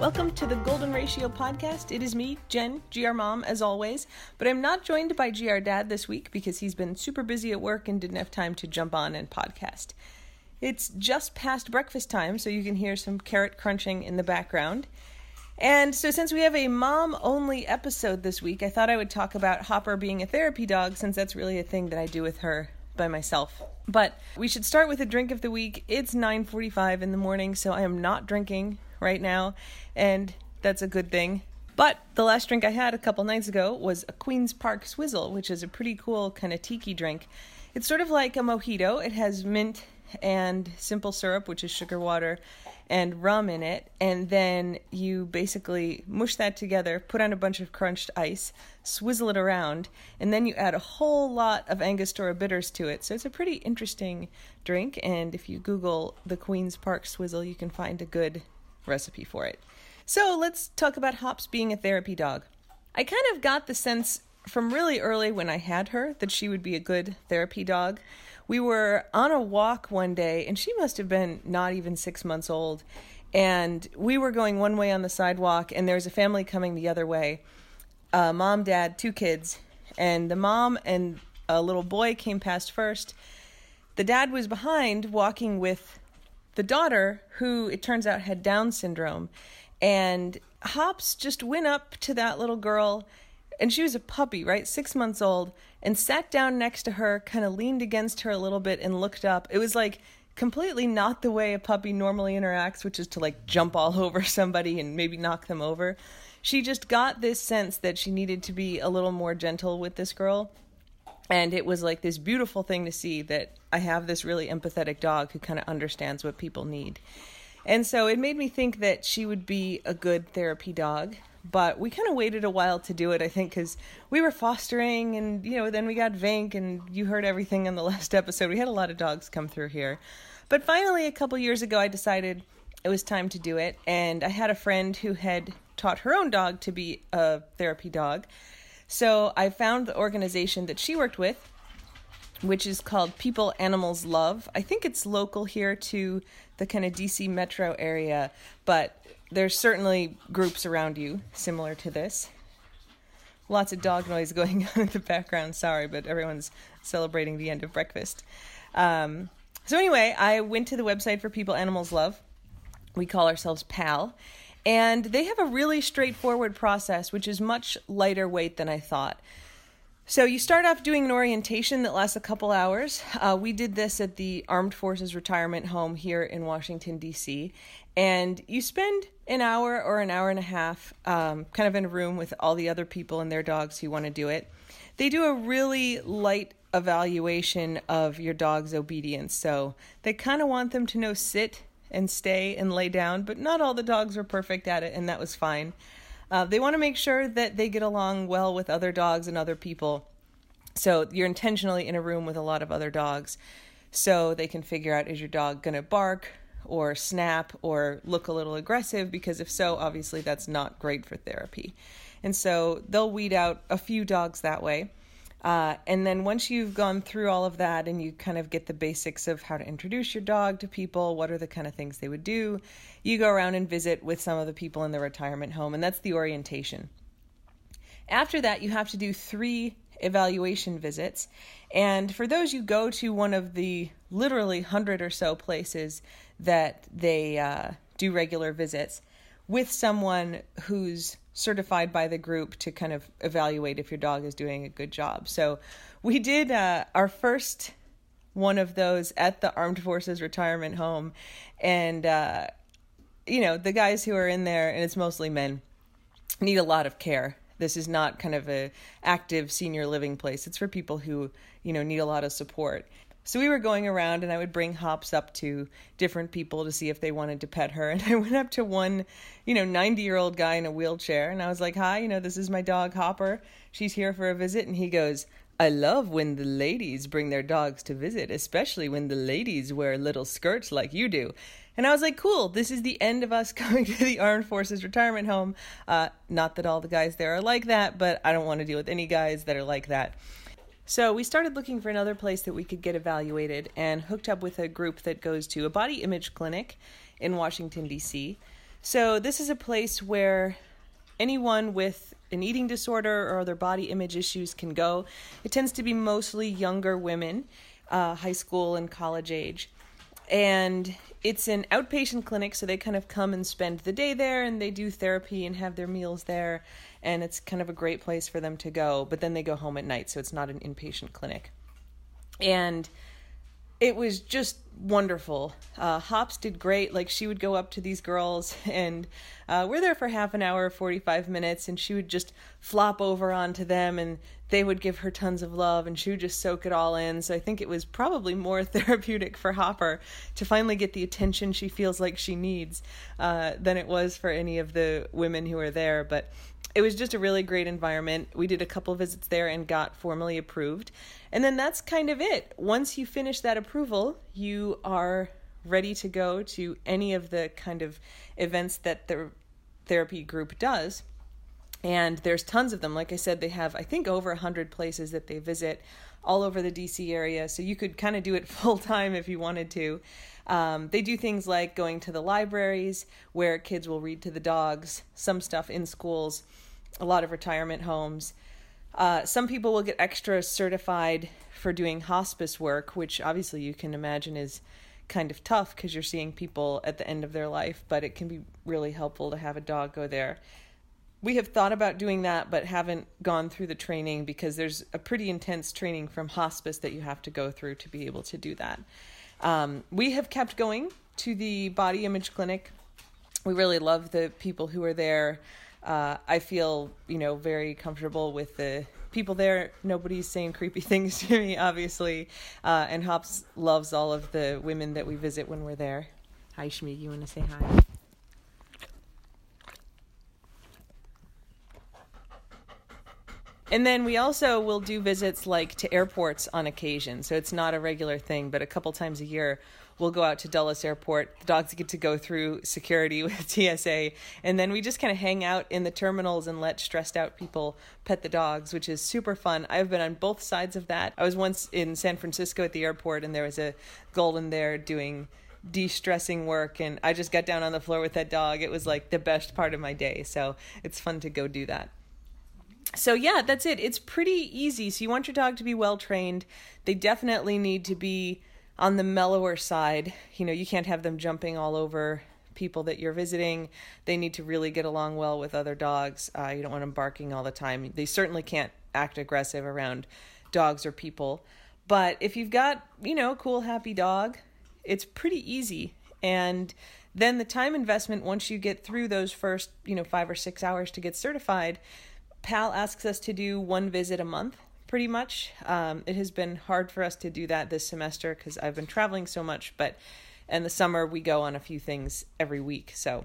Welcome to the Golden Ratio podcast. It is me, Jen, GR Mom, as always, but I'm not joined by GR Dad this week because he's been super busy at work and didn't have time to jump on and podcast. It's just past breakfast time, so you can hear some carrot crunching in the background. And so, since we have a mom only episode this week, I thought I would talk about Hopper being a therapy dog since that's really a thing that I do with her by myself. But we should start with a drink of the week. It's 9:45 in the morning, so I am not drinking right now, and that's a good thing. But the last drink I had a couple nights ago was a Queen's Park Swizzle, which is a pretty cool kind of tiki drink. It's sort of like a mojito. It has mint and simple syrup, which is sugar water, and rum in it. And then you basically mush that together, put on a bunch of crunched ice, swizzle it around, and then you add a whole lot of Angostura bitters to it. So it's a pretty interesting drink. And if you Google the Queen's Park Swizzle, you can find a good recipe for it. So let's talk about Hops being a therapy dog. I kind of got the sense from really early when I had her that she would be a good therapy dog. We were on a walk one day, and she must have been not even six months old. And we were going one way on the sidewalk, and there was a family coming the other way uh, mom, dad, two kids. And the mom and a little boy came past first. The dad was behind, walking with the daughter, who it turns out had Down syndrome. And Hops just went up to that little girl, and she was a puppy, right? Six months old, and sat down next to her, kind of leaned against her a little bit and looked up. It was like completely not the way a puppy normally interacts, which is to like jump all over somebody and maybe knock them over. She just got this sense that she needed to be a little more gentle with this girl. And it was like this beautiful thing to see that I have this really empathetic dog who kind of understands what people need. And so it made me think that she would be a good therapy dog. But we kind of waited a while to do it, I think, because we were fostering and, you know, then we got Vink and you heard everything in the last episode. We had a lot of dogs come through here. But finally, a couple years ago, I decided it was time to do it. And I had a friend who had taught her own dog to be a therapy dog. So I found the organization that she worked with which is called People Animals Love. I think it's local here to the kind of DC metro area, but there's certainly groups around you similar to this. Lots of dog noise going on in the background. Sorry, but everyone's celebrating the end of breakfast. Um, so, anyway, I went to the website for People Animals Love. We call ourselves PAL. And they have a really straightforward process, which is much lighter weight than I thought. So you start off doing an orientation that lasts a couple hours. Uh, we did this at the Armed Forces Retirement Home here in Washington, D.C. And you spend an hour or an hour and a half um, kind of in a room with all the other people and their dogs who want to do it. They do a really light evaluation of your dog's obedience. So they kind of want them to know sit and stay and lay down, but not all the dogs are perfect at it, and that was fine. Uh, they want to make sure that they get along well with other dogs and other people. So you're intentionally in a room with a lot of other dogs so they can figure out is your dog going to bark or snap or look a little aggressive because if so obviously that's not great for therapy and so they'll weed out a few dogs that way uh, and then once you've gone through all of that and you kind of get the basics of how to introduce your dog to people, what are the kind of things they would do, you go around and visit with some of the people in the retirement home, and that's the orientation. After that, you have to do three evaluation visits. And for those, you go to one of the literally hundred or so places that they uh, do regular visits with someone who's certified by the group to kind of evaluate if your dog is doing a good job. So we did uh, our first one of those at the Armed Forces Retirement Home, and uh, you know the guys who are in there, and it's mostly men, need a lot of care. This is not kind of a active senior living place. It's for people who you know need a lot of support. So we were going around and I would bring Hops up to different people to see if they wanted to pet her. And I went up to one, you know, 90 year old guy in a wheelchair and I was like, Hi, you know, this is my dog Hopper. She's here for a visit. And he goes, I love when the ladies bring their dogs to visit, especially when the ladies wear little skirts like you do. And I was like, cool, this is the end of us coming to the Armed Forces retirement home. Uh, not that all the guys there are like that, but I don't want to deal with any guys that are like that. So we started looking for another place that we could get evaluated and hooked up with a group that goes to a body image clinic in Washington, D.C. So, this is a place where anyone with an eating disorder or other body image issues can go. It tends to be mostly younger women, uh, high school and college age. And it's an outpatient clinic, so they kind of come and spend the day there and they do therapy and have their meals there. And it's kind of a great place for them to go. But then they go home at night, so it's not an inpatient clinic. And it was just wonderful. Uh, Hops did great. Like she would go up to these girls, and uh, we're there for half an hour, forty-five minutes, and she would just flop over onto them, and they would give her tons of love, and she would just soak it all in. So I think it was probably more therapeutic for Hopper to finally get the attention she feels like she needs uh, than it was for any of the women who were there. But it was just a really great environment. We did a couple visits there and got formally approved. And then that's kind of it. Once you finish that approval, you are ready to go to any of the kind of events that the therapy group does. And there's tons of them. Like I said, they have, I think, over 100 places that they visit all over the DC area. So you could kind of do it full time if you wanted to. Um, they do things like going to the libraries where kids will read to the dogs, some stuff in schools, a lot of retirement homes. Uh, some people will get extra certified for doing hospice work, which obviously you can imagine is kind of tough because you're seeing people at the end of their life, but it can be really helpful to have a dog go there. We have thought about doing that, but haven't gone through the training because there's a pretty intense training from hospice that you have to go through to be able to do that. Um, we have kept going to the body image clinic. We really love the people who are there uh, I feel you know very comfortable with the people there. Nobody's saying creepy things to me, obviously. Uh, and Hops loves all of the women that we visit when we're there. Hi, Shmi. You want to say hi? And then we also will do visits like to airports on occasion. So it's not a regular thing, but a couple times a year we'll go out to Dulles Airport. The dogs get to go through security with TSA, and then we just kind of hang out in the terminals and let stressed out people pet the dogs, which is super fun. I've been on both sides of that. I was once in San Francisco at the airport, and there was a golden there doing de-stressing work and I just got down on the floor with that dog. It was like the best part of my day. So it's fun to go do that. So yeah, that's it. It's pretty easy. So you want your dog to be well trained. They definitely need to be on the mellower side, you know, you can't have them jumping all over people that you're visiting. They need to really get along well with other dogs. Uh, you don't want them barking all the time. They certainly can't act aggressive around dogs or people. But if you've got, you know, a cool, happy dog, it's pretty easy. And then the time investment, once you get through those first, you know, five or six hours to get certified, PAL asks us to do one visit a month pretty much. Um, it has been hard for us to do that this semester because I've been traveling so much, but in the summer we go on a few things every week. So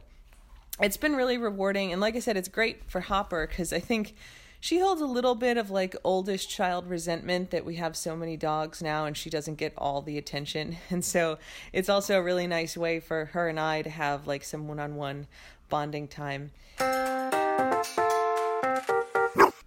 it's been really rewarding. And like I said, it's great for Hopper because I think she holds a little bit of like oldest child resentment that we have so many dogs now and she doesn't get all the attention. And so it's also a really nice way for her and I to have like some one on one bonding time.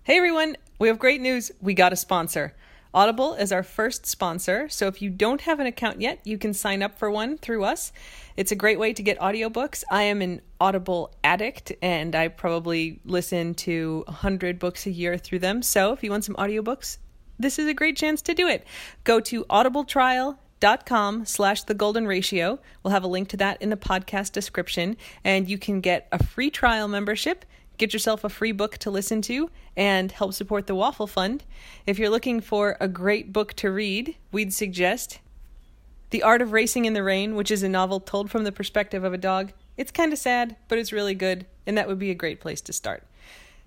Hey everyone, we have great news. We got a sponsor. Audible is our first sponsor, so if you don't have an account yet, you can sign up for one through us. It's a great way to get audiobooks. I am an Audible addict and I probably listen to 100 books a year through them. So if you want some audiobooks, this is a great chance to do it. Go to audibletrial.com slash the golden ratio. We'll have a link to that in the podcast description, and you can get a free trial membership Get yourself a free book to listen to and help support the Waffle Fund. If you're looking for a great book to read, we'd suggest The Art of Racing in the Rain, which is a novel told from the perspective of a dog. It's kind of sad, but it's really good, and that would be a great place to start.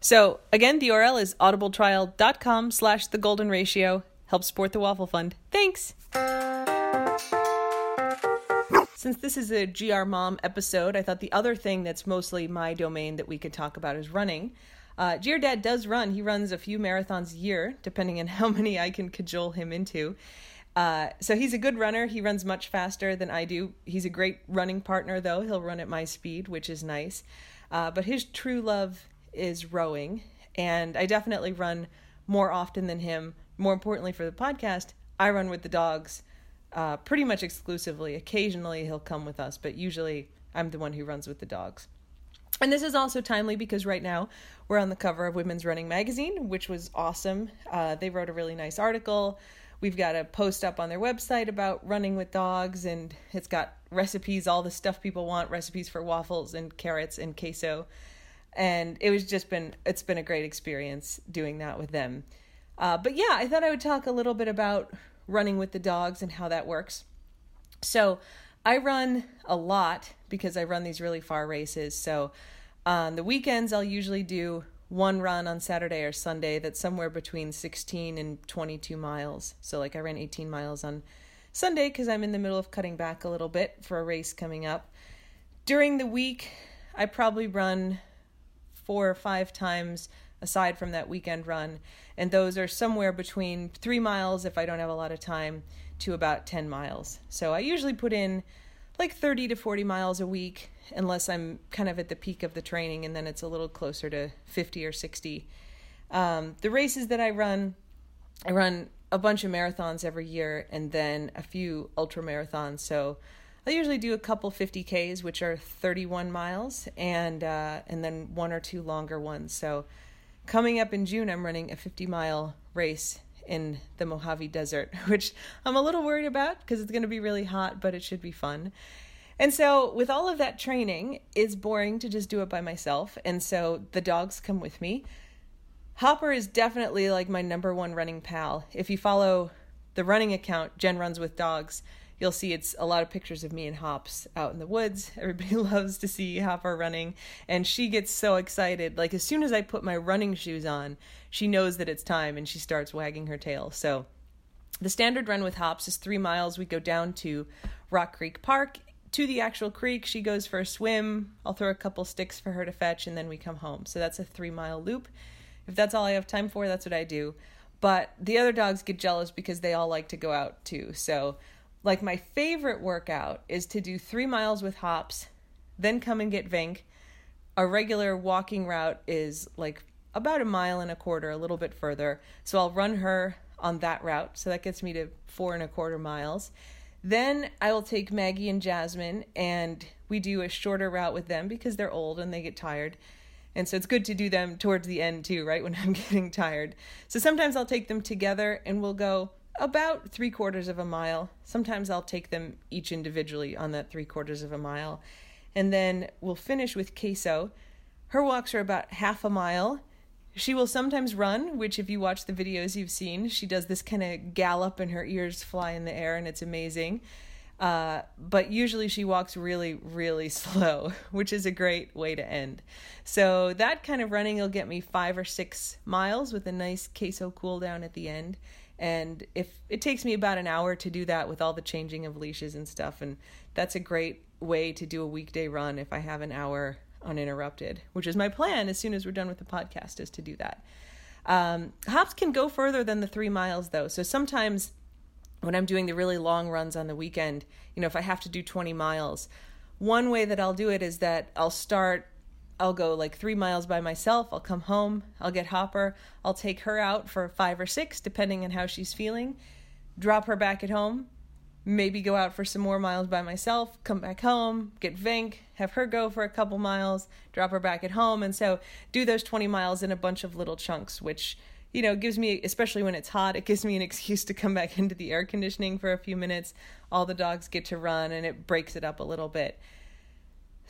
So, again, the URL is audibletrial.com slash the golden ratio. Help support the Waffle Fund. Thanks! Since this is a GR Mom episode, I thought the other thing that's mostly my domain that we could talk about is running. Uh, GR Dad does run. He runs a few marathons a year, depending on how many I can cajole him into. Uh, so he's a good runner. He runs much faster than I do. He's a great running partner, though. He'll run at my speed, which is nice. Uh, but his true love is rowing, and I definitely run more often than him. More importantly for the podcast, I run with the dogs uh, pretty much exclusively. Occasionally he'll come with us, but usually I'm the one who runs with the dogs. And this is also timely because right now we're on the cover of Women's Running Magazine, which was awesome. Uh, they wrote a really nice article. We've got a post up on their website about running with dogs, and it's got recipes, all the stuff people want recipes for waffles and carrots and queso. And it was just been, it's been a great experience doing that with them. Uh, but yeah, I thought I would talk a little bit about running with the dogs and how that works. So I run a lot because I run these really far races. So on the weekends, I'll usually do one run on Saturday or Sunday that's somewhere between 16 and 22 miles. So, like, I ran 18 miles on Sunday because I'm in the middle of cutting back a little bit for a race coming up. During the week, I probably run four or five times aside from that weekend run, and those are somewhere between three miles if I don't have a lot of time to about 10 miles. So, I usually put in like 30 to 40 miles a week unless I'm kind of at the peak of the training and then it's a little closer to 50 or 60. Um, the races that I run, I run a bunch of marathons every year and then a few ultra marathons. So I usually do a couple 50Ks, which are 31 miles, and uh, and then one or two longer ones. So coming up in June, I'm running a 50 mile race in the Mojave Desert, which I'm a little worried about because it's going to be really hot, but it should be fun. And so, with all of that training, it's boring to just do it by myself. And so, the dogs come with me. Hopper is definitely like my number one running pal. If you follow the running account, Jen Runs with Dogs, you'll see it's a lot of pictures of me and Hops out in the woods. Everybody loves to see Hopper running, and she gets so excited. Like as soon as I put my running shoes on, she knows that it's time and she starts wagging her tail. So the standard run with Hops is three miles. We go down to Rock Creek Park to the actual creek. She goes for a swim. I'll throw a couple sticks for her to fetch, and then we come home. So that's a three mile loop. If that's all I have time for, that's what I do. But the other dogs get jealous because they all like to go out too. So like my favorite workout is to do three miles with hops, then come and get Vink. A regular walking route is like about a mile and a quarter, a little bit further. So I'll run her on that route. So that gets me to four and a quarter miles. Then I will take Maggie and Jasmine and we do a shorter route with them because they're old and they get tired. And so it's good to do them towards the end too, right? When I'm getting tired. So sometimes I'll take them together and we'll go about three quarters of a mile. Sometimes I'll take them each individually on that three quarters of a mile. And then we'll finish with queso. Her walks are about half a mile. She will sometimes run, which, if you watch the videos you've seen, she does this kind of gallop and her ears fly in the air, and it's amazing. Uh, but usually she walks really, really slow, which is a great way to end. So that kind of running will get me five or six miles with a nice queso cool down at the end and if it takes me about an hour to do that with all the changing of leashes and stuff and that's a great way to do a weekday run if i have an hour uninterrupted which is my plan as soon as we're done with the podcast is to do that. Um, hops can go further than the three miles though. So sometimes when i'm doing the really long runs on the weekend you know if i have to do 20 miles one way that i'll do it is that i'll start I'll go like three miles by myself. I'll come home. I'll get Hopper. I'll take her out for five or six, depending on how she's feeling. Drop her back at home. Maybe go out for some more miles by myself. Come back home. Get Vink. Have her go for a couple miles. Drop her back at home. And so do those 20 miles in a bunch of little chunks, which you know, gives me, especially when it's hot, it gives me an excuse to come back into the air conditioning for a few minutes. All the dogs get to run and it breaks it up a little bit.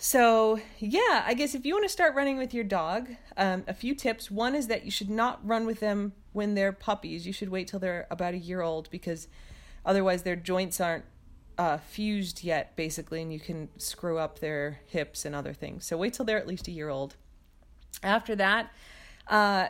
So, yeah, I guess if you want to start running with your dog, um, a few tips. One is that you should not run with them when they're puppies. You should wait till they're about a year old because otherwise their joints aren't uh, fused yet, basically, and you can screw up their hips and other things. So, wait till they're at least a year old. After that, uh,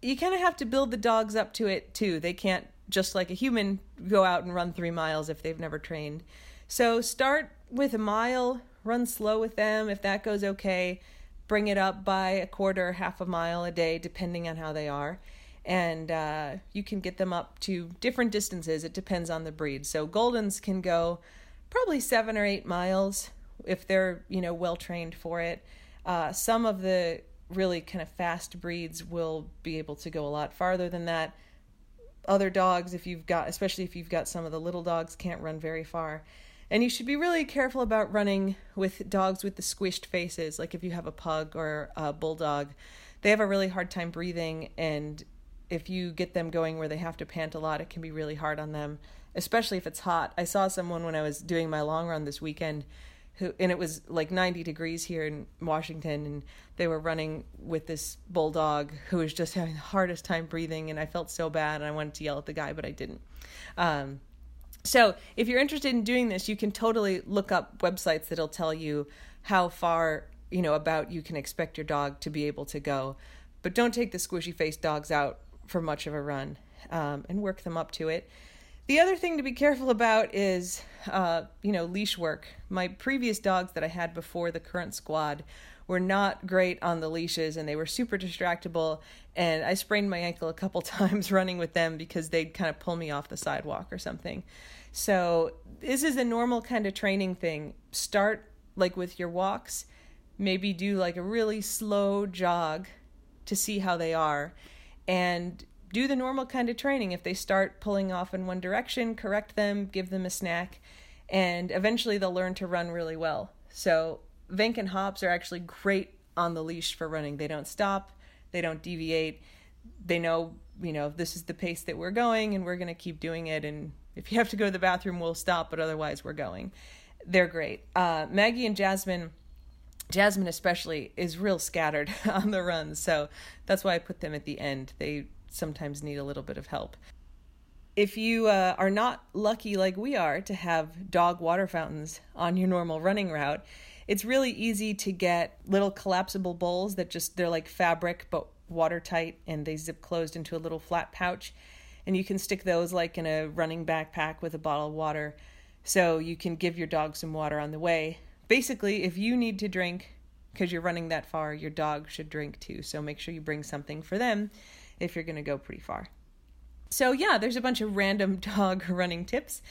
you kind of have to build the dogs up to it too. They can't, just like a human, go out and run three miles if they've never trained. So, start with a mile run slow with them. If that goes okay, bring it up by a quarter, half a mile a day, depending on how they are. And uh, you can get them up to different distances. It depends on the breed. So Goldens can go probably seven or eight miles if they're you know well trained for it. Uh, some of the really kind of fast breeds will be able to go a lot farther than that. Other dogs, if you've got, especially if you've got some of the little dogs, can't run very far. And you should be really careful about running with dogs with the squished faces. Like if you have a pug or a bulldog, they have a really hard time breathing. And if you get them going where they have to pant a lot, it can be really hard on them, especially if it's hot. I saw someone when I was doing my long run this weekend who and it was like 90 degrees here in Washington and they were running with this bulldog who was just having the hardest time breathing and I felt so bad and I wanted to yell at the guy but I didn't. Um, so if you're interested in doing this, you can totally look up websites that'll tell you how far you know about you can expect your dog to be able to go, but don't take the squishy faced dogs out for much of a run um, and work them up to it. The other thing to be careful about is, uh, you know, leash work. My previous dogs that I had before the current squad were not great on the leashes and they were super distractible. And I sprained my ankle a couple times running with them because they'd kind of pull me off the sidewalk or something. So, this is a normal kind of training thing. Start like with your walks, maybe do like a really slow jog to see how they are. And do the normal kind of training. If they start pulling off in one direction, correct them, give them a snack, and eventually they'll learn to run really well. So, Vink and Hops are actually great on the leash for running. They don't stop, they don't deviate. They know, you know, this is the pace that we're going and we're going to keep doing it. And if you have to go to the bathroom, we'll stop, but otherwise we're going. They're great. Uh, Maggie and Jasmine. Jasmine especially is real scattered on the runs, so that's why I put them at the end. They sometimes need a little bit of help. If you uh, are not lucky like we are to have dog water fountains on your normal running route, it's really easy to get little collapsible bowls that just they're like fabric but watertight and they zip closed into a little flat pouch and you can stick those like in a running backpack with a bottle of water so you can give your dog some water on the way. Basically, if you need to drink because you're running that far, your dog should drink too. So make sure you bring something for them if you're going to go pretty far. So, yeah, there's a bunch of random dog running tips.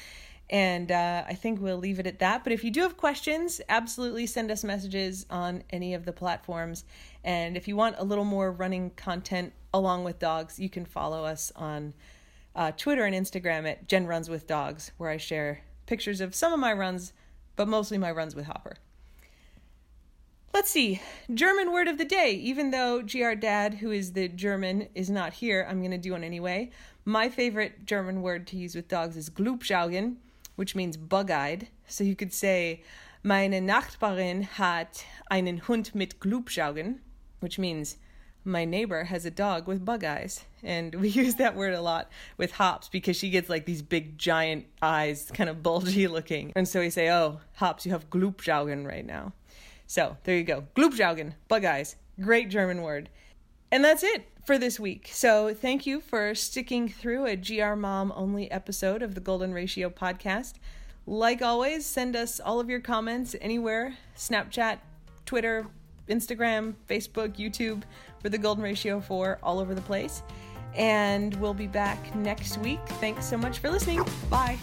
And uh, I think we'll leave it at that. But if you do have questions, absolutely send us messages on any of the platforms. And if you want a little more running content along with dogs, you can follow us on uh, Twitter and Instagram at Jen Runs with Dogs, where I share pictures of some of my runs, but mostly my runs with Hopper. Let's see. German word of the day. Even though GR Dad, who is the German, is not here, I'm going to do one anyway. My favorite German word to use with dogs is Glubschaugen, which means bug eyed. So you could say, Meine Nachbarin hat einen Hund mit Glubschaugen, which means my neighbor has a dog with bug eyes. And we use that word a lot with Hops because she gets like these big giant eyes, kind of bulgy looking. And so we say, Oh, Hops, you have Glubschaugen right now. So there you go. Glubschaugen, bug eyes. Great German word. And that's it for this week. So thank you for sticking through a GR Mom only episode of the Golden Ratio podcast. Like always, send us all of your comments anywhere Snapchat, Twitter, Instagram, Facebook, YouTube for the Golden Ratio 4 all over the place. And we'll be back next week. Thanks so much for listening. Bye.